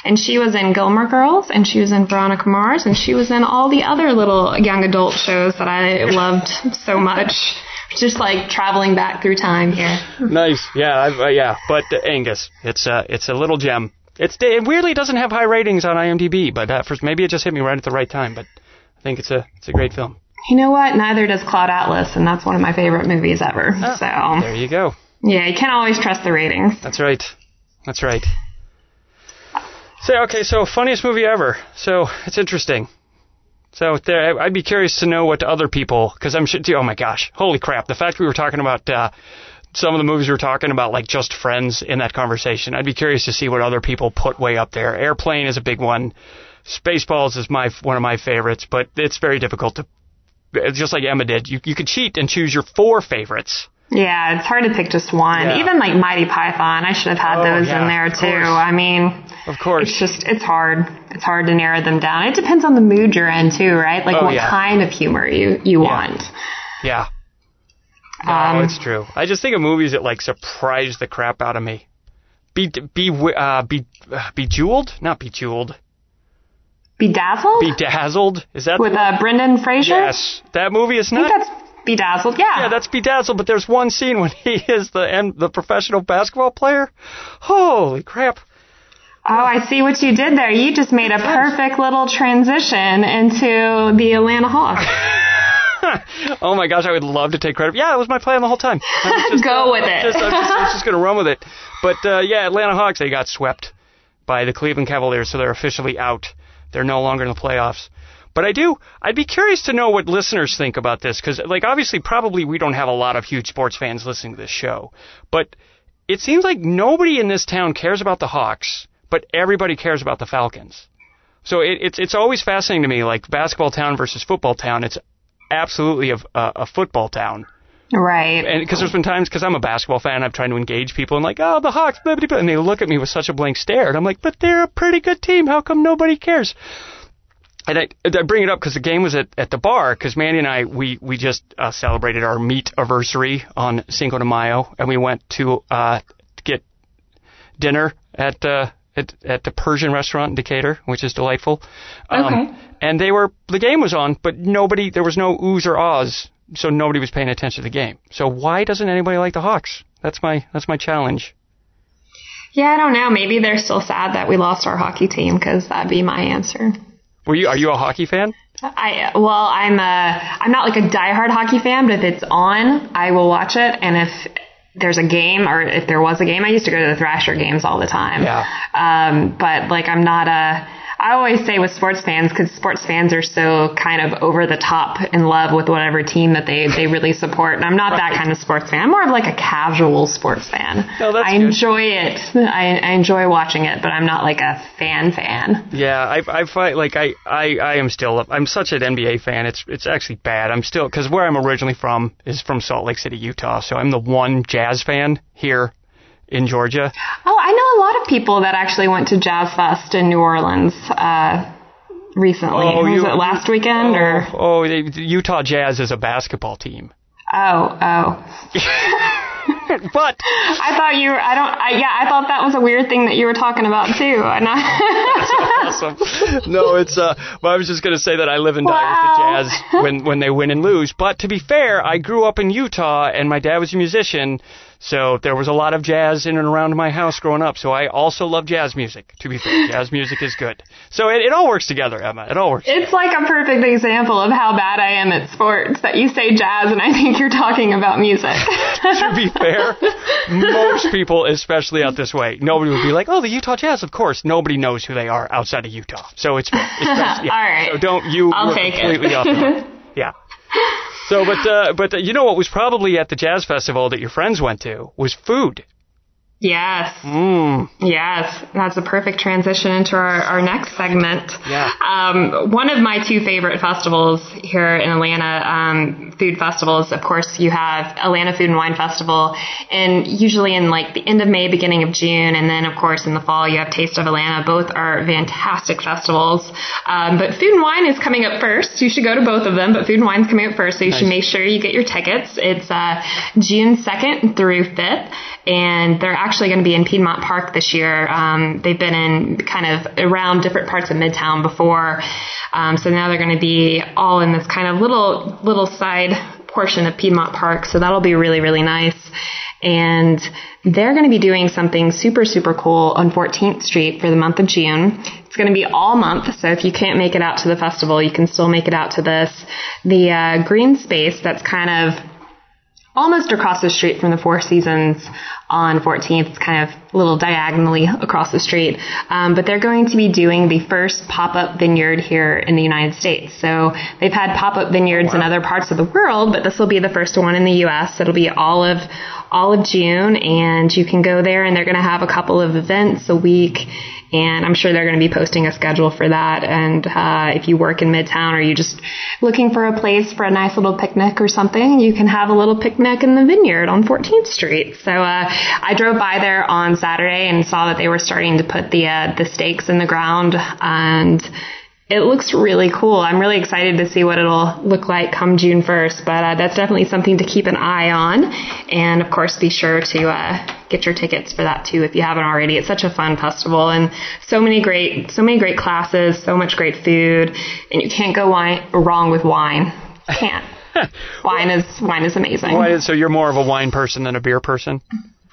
Speaker 1: And she was in Gilmore Girls, and she was in Veronica Mars, and she was in all the other little young adult shows that I [LAUGHS] loved so much. Just like traveling back through time here.
Speaker 2: Nice. Yeah, I've, uh, yeah. But uh, Angus, it's uh, it's a little gem. It's it weirdly doesn't have high ratings on IMDb, but uh, first maybe it just hit me right at the right time. But I think it's a it's a great film.
Speaker 1: You know what? Neither does Cloud Atlas, and that's one of my favorite movies ever. so,
Speaker 2: There you go.
Speaker 1: yeah, you can't always trust the ratings.
Speaker 2: That's right. That's right. So okay, so funniest movie ever. So it's interesting. So there, I'd be curious to know what other people, because I'm sure. Oh my gosh, holy crap! The fact we were talking about uh, some of the movies we were talking about, like just Friends, in that conversation, I'd be curious to see what other people put way up there. Airplane is a big one. Spaceballs is my one of my favorites, but it's very difficult to. It's just like Emma did. You you could cheat and choose your four favorites.
Speaker 1: Yeah, it's hard to pick just one.
Speaker 2: Yeah.
Speaker 1: Even like Monty Python, I should have had
Speaker 2: Oh,
Speaker 1: those
Speaker 2: yeah,
Speaker 1: in there too. I mean,
Speaker 2: Of course.
Speaker 1: it's just it's hard. It's hard to narrow them down. It depends on the mood you're in too, right? Like
Speaker 2: Oh,
Speaker 1: what
Speaker 2: yeah.
Speaker 1: kind of humor you you want.
Speaker 2: Yeah. No,
Speaker 1: Um,
Speaker 2: it's true. I just think of movies that like surprise the crap out of me. Be be uh, be uh, bejeweled, not bejeweled.
Speaker 1: Bedazzled
Speaker 2: Bedazzled. Is that
Speaker 1: with uh, Brendan Fraser.
Speaker 2: yes? That movie is
Speaker 1: I think
Speaker 2: not.
Speaker 1: that's Bedazzled. Yeah.
Speaker 2: Yeah, that's bedazzled. But there's one scene when [LAUGHS] he is the and the professional basketball player. Holy crap!
Speaker 1: oh, I see what you did there. You just made a perfect little transition into the Atlanta Hawks. [LAUGHS] [LAUGHS]
Speaker 2: oh my gosh, I would love to take credit. Yeah, it was my plan the whole time. Just,
Speaker 1: Go with it.
Speaker 2: Just, I'm just, just going to run with it. But uh, yeah, Atlanta Hawks, they got swept by the Cleveland Cavaliers, so they're officially out. They're no longer in the playoffs. But I do, I'd be curious to know what listeners think about this, because, like, obviously, probably we don't have a lot of huge sports fans listening to this show. But it seems like nobody in this town cares about the Hawks, but everybody cares about the Falcons. So it, it's it's always fascinating to me, like basketball town versus football town. It's absolutely a, a, a football town.
Speaker 1: Right.
Speaker 2: And because there's been times, because I'm a basketball fan, I'm trying to engage people and like, oh, the Hawks, blah, blah, blah, and they look at me with such a blank stare, and I'm like, but they're a pretty good team. How come nobody cares? And I, I bring it up because the game was at, at the bar, because Mandy and I, we, we just uh, celebrated our meat anniversary on Cinco de Mayo, and we went to uh, get dinner at uh, at, at the Persian restaurant in Decatur, which is delightful.
Speaker 1: Um, okay.
Speaker 2: And they were the game was on, but nobody there was no oohs or ahs, so nobody was paying attention to the game. So why doesn't anybody like the Hawks? That's my that's my challenge.
Speaker 1: Yeah, I don't know. Maybe they're still sad that we lost our hockey team because that'd be my answer.
Speaker 2: Were you? Are you a hockey fan?
Speaker 1: I well, I'm a I'm not like a diehard hockey fan, but if it's on, I will watch it. And if there's a game or if there was a game, I used to go to the Thrasher games all the time.
Speaker 2: Yeah.
Speaker 1: Um, but like I'm not a I always say with sports fans, because sports fans are so kind of over the top in love with whatever team that they, they really support. And I'm not right. that kind of sports fan. I'm more of like a casual sports fan.
Speaker 2: No, that's
Speaker 1: I
Speaker 2: good.
Speaker 1: enjoy it. I, I enjoy watching it, but I'm not like a fan fan.
Speaker 2: Yeah, I I find like I I I am still I'm such an NBA fan. It's it's actually bad. I'm still because where I'm originally from is from Salt Lake City, Utah. So I'm the one Jazz fan here in Georgia.
Speaker 1: Oh, I know a lot of people that actually went to Jazz Fest in New Orleans uh, recently.
Speaker 2: Oh,
Speaker 1: was
Speaker 2: you,
Speaker 1: it last weekend
Speaker 2: oh,
Speaker 1: or?
Speaker 2: Oh, the Utah Jazz is a basketball team.
Speaker 1: Oh, oh. [LAUGHS]
Speaker 2: but
Speaker 1: I thought you were. I don't. I, yeah, I thought that was a weird thing that you were talking about too. And I,
Speaker 2: That's awesome. No, it's. Uh, well, I was just gonna say that I live and die
Speaker 1: Wow.
Speaker 2: with the Jazz when when they win and lose. But to be fair, I grew up in Utah, and my dad was a musician. So there was a lot of jazz in and around my house growing up. So I also love jazz music. To be fair, jazz music is good. So it, it all works together, Emma. It all works.
Speaker 1: it's like a perfect example of how bad I am at sports. That you say jazz, and I think you're talking about music. [LAUGHS]
Speaker 2: to be fair, most people, especially out this way, nobody would be like, "Oh, the Utah Jazz." Of course, nobody knows who they are outside of Utah. So it's, it's best, [LAUGHS] yeah.
Speaker 1: All right.
Speaker 2: So don't you?
Speaker 1: I'll take it.
Speaker 2: completely off. the. [LAUGHS] Yeah. So, but uh, but uh, you know what was probably at the jazz festival that your friends went to was food.
Speaker 1: Yes.
Speaker 2: Mmm.
Speaker 1: Yes, that's a perfect transition into our, our next segment.
Speaker 2: Yeah.
Speaker 1: Um, one of my two favorite festivals here in Atlanta, um, food festivals, of course, you have Atlanta Food and Wine Festival, and usually in like the end of May, beginning of June, and then of course in the fall you have Taste of Atlanta. Both are fantastic festivals. Um, but Food and Wine is coming up first. You should go to both of them, but Food and Wine is coming up first, so you should make sure you get your tickets. It's uh, June 2nd through 5th, and they're actually going to be in Piedmont Park this year. Um, they've been in kind of around different parts of Midtown before, um, so now they're going to be all in this kind of little little side portion of Piedmont Park. So that'll be really really nice. And they're going to be doing something super super cool on 14th Street for the month of June. It's going to be all month, so if you can't make it out to the festival, you can still make it out to this. The uh, green space that's kind of almost across the street from the Four Seasons on 14th, It's kind of a little diagonally across the street. Um, but they're going to be doing the first pop-up vineyard here in the United States. So they've had pop-up vineyards in other parts of the world, but this will be the first one in the U.S. It'll be all of all of June, and you can go there, and they're going to have a couple of events a week. And I'm sure they're going to be posting a schedule for that. And uh, if you work in Midtown or you're just looking for a place for a nice little picnic or something, you can have a little picnic in the vineyard on 14th Street. So uh, I drove by there on Saturday and saw that they were starting to put the uh, the stakes in the ground, and it looks really cool. I'm really excited to see what it'll look like come June 1st. But uh, that's definitely something to keep an eye on, and of course, be sure to. Uh, Get your tickets for that too if you haven't already. It's such a fun festival and so many great, so many great classes, so much great food, and you can't go wine, wrong with wine. Can't. [LAUGHS] wine is wine is amazing.
Speaker 2: So you're more of a wine person than a beer person?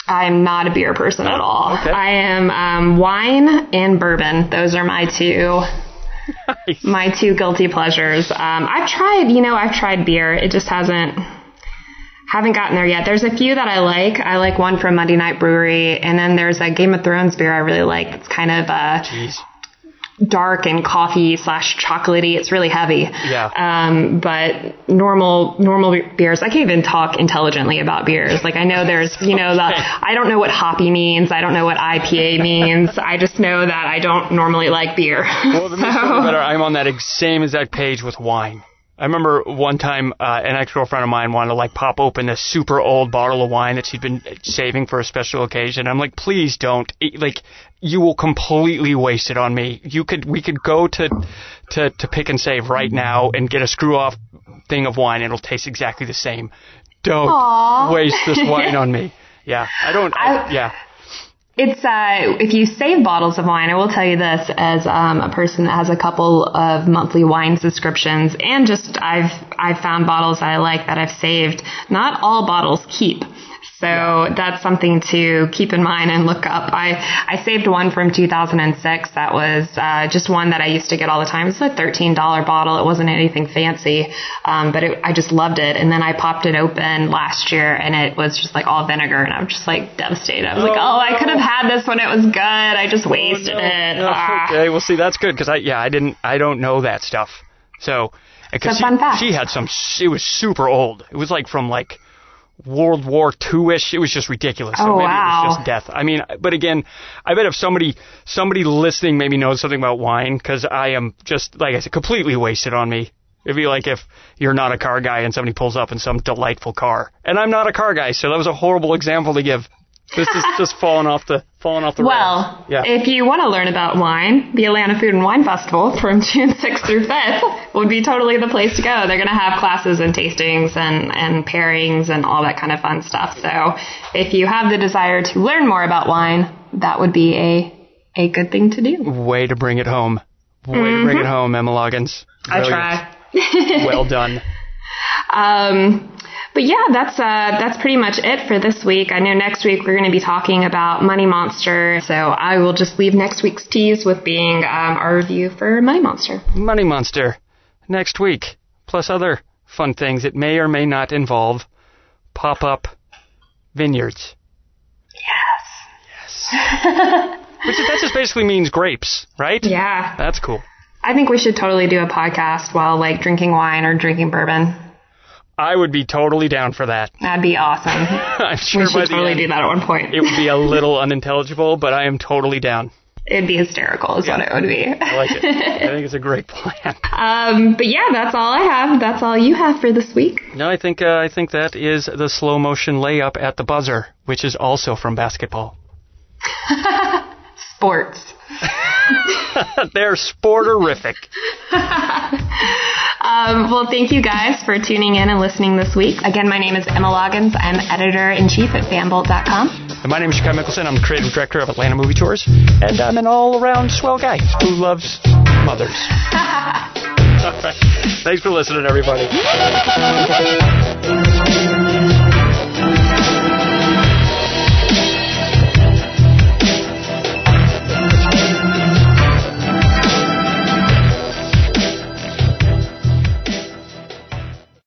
Speaker 1: I'm not a beer person at all.
Speaker 2: Okay.
Speaker 1: I am um, wine and bourbon. Those are my two
Speaker 2: Nice.
Speaker 1: my two guilty pleasures. Um, I've tried, you know, I've tried beer. It just hasn't haven't gotten there yet. There's a few that I like. I like one from Monday Night Brewery, and then there's a Game of Thrones beer I really like. It's kind of a
Speaker 2: Jeez.
Speaker 1: Dark and coffee slash chocolatey. It's really heavy.
Speaker 2: Yeah.
Speaker 1: Um, but normal normal beers, I can't even talk intelligently about beers. Like I know [LAUGHS] there's, you know, the I don't know what hoppy means. I don't know what IPA means. I just know that I don't normally like beer.
Speaker 2: Well, the so. [LAUGHS] better. I'm on that same exact page with wine. I remember one time uh, an ex-girlfriend of mine wanted to like pop open this super old bottle of wine that she'd been saving for a special occasion. I'm like, please don't. Like, you will completely waste it on me. You could, we could go to, to, to pick and save right now and get a screw off thing of wine. It'll taste exactly the same. Don't Aww. waste this wine on me. Yeah, I don't. I, yeah.
Speaker 1: It's uh, if you save bottles of wine, I will tell you this as um, a person that has a couple of monthly wine subscriptions, and just I've I've found bottles that I like that I've saved. Not all bottles keep. So yeah. that's something to keep in mind and look up. I, I saved one from 2006 that was uh, just one that I used to get all the time. It's a $13 bottle. It wasn't anything fancy, um, but it, I just loved it. And then I popped it open last year and it was just like all vinegar and I was just like devastated. I was oh, like, oh, I could have had this when it was good. I just wasted oh, no. it.
Speaker 2: No, ah. Okay, well see, that's good because I, yeah, I didn't, I don't know that stuff. So,
Speaker 1: because she,
Speaker 2: she had some, it was super old. It was like from like, World War II-ish. It was just ridiculous.
Speaker 1: Oh,
Speaker 2: so maybe
Speaker 1: wow.
Speaker 2: it was just death. I mean, but again, I bet if somebody somebody listening maybe knows something about wine, because I am just like I said, completely wasted on me. It'd be like if you're not a car guy and somebody pulls up in some delightful car, and I'm not a car guy, so that was a horrible example to give. This is just falling off the falling off the
Speaker 1: well, yeah. if you want to learn about wine, the Atlanta Food and Wine Festival from [LAUGHS] June 6th through 5th would be totally the place to go. They're going to have classes and tastings and, and pairings and all that kind of fun stuff. So if you have the desire to learn more about wine, that would be a a good thing to do.
Speaker 2: Way to bring it home. Way mm-hmm. to bring it mm-hmm. home, Emma Loggins.
Speaker 1: Brilliant. I
Speaker 2: try. well done. [LAUGHS]
Speaker 1: Um, but yeah, that's uh, that's pretty much it for this week. I know next week we're going to be talking about Money Monster, so I will just leave next week's tease with being um, our review for Money Monster.
Speaker 2: Money Monster next week, plus other fun things it may or may not involve pop-up vineyards.
Speaker 1: Yes.
Speaker 2: Yes. [LAUGHS] Which that just basically means grapes, right?
Speaker 1: Yeah.
Speaker 2: That's cool.
Speaker 1: I think we should totally do a podcast while like drinking wine or drinking bourbon.
Speaker 2: I would be totally down for that.
Speaker 1: That'd be awesome. [LAUGHS] I'm
Speaker 2: sure
Speaker 1: we should totally
Speaker 2: end,
Speaker 1: do that at one point.
Speaker 2: it would be a little unintelligible, but I am totally down.
Speaker 1: It'd be hysterical, is yeah. what it would be.
Speaker 2: I like it. I think it's a great [LAUGHS] plan.
Speaker 1: Um, but yeah, that's all I have. That's all you have for this week.
Speaker 2: No, I think uh, I think that is the slow motion layup at the buzzer, which is also from basketball. [LAUGHS]
Speaker 1: Sports.
Speaker 2: They're sporterific.
Speaker 1: Um, well, thank you guys for tuning in and listening this week. Again, my name is Emma Loggins. I'm editor in chief at fanbolt.com.
Speaker 2: And my name is Shakai Mickelson. I'm the creative director of Atlanta Movie Tours. And I'm an all around swell guy who loves mothers. [LAUGHS] [LAUGHS] Thanks for listening, everybody. [LAUGHS]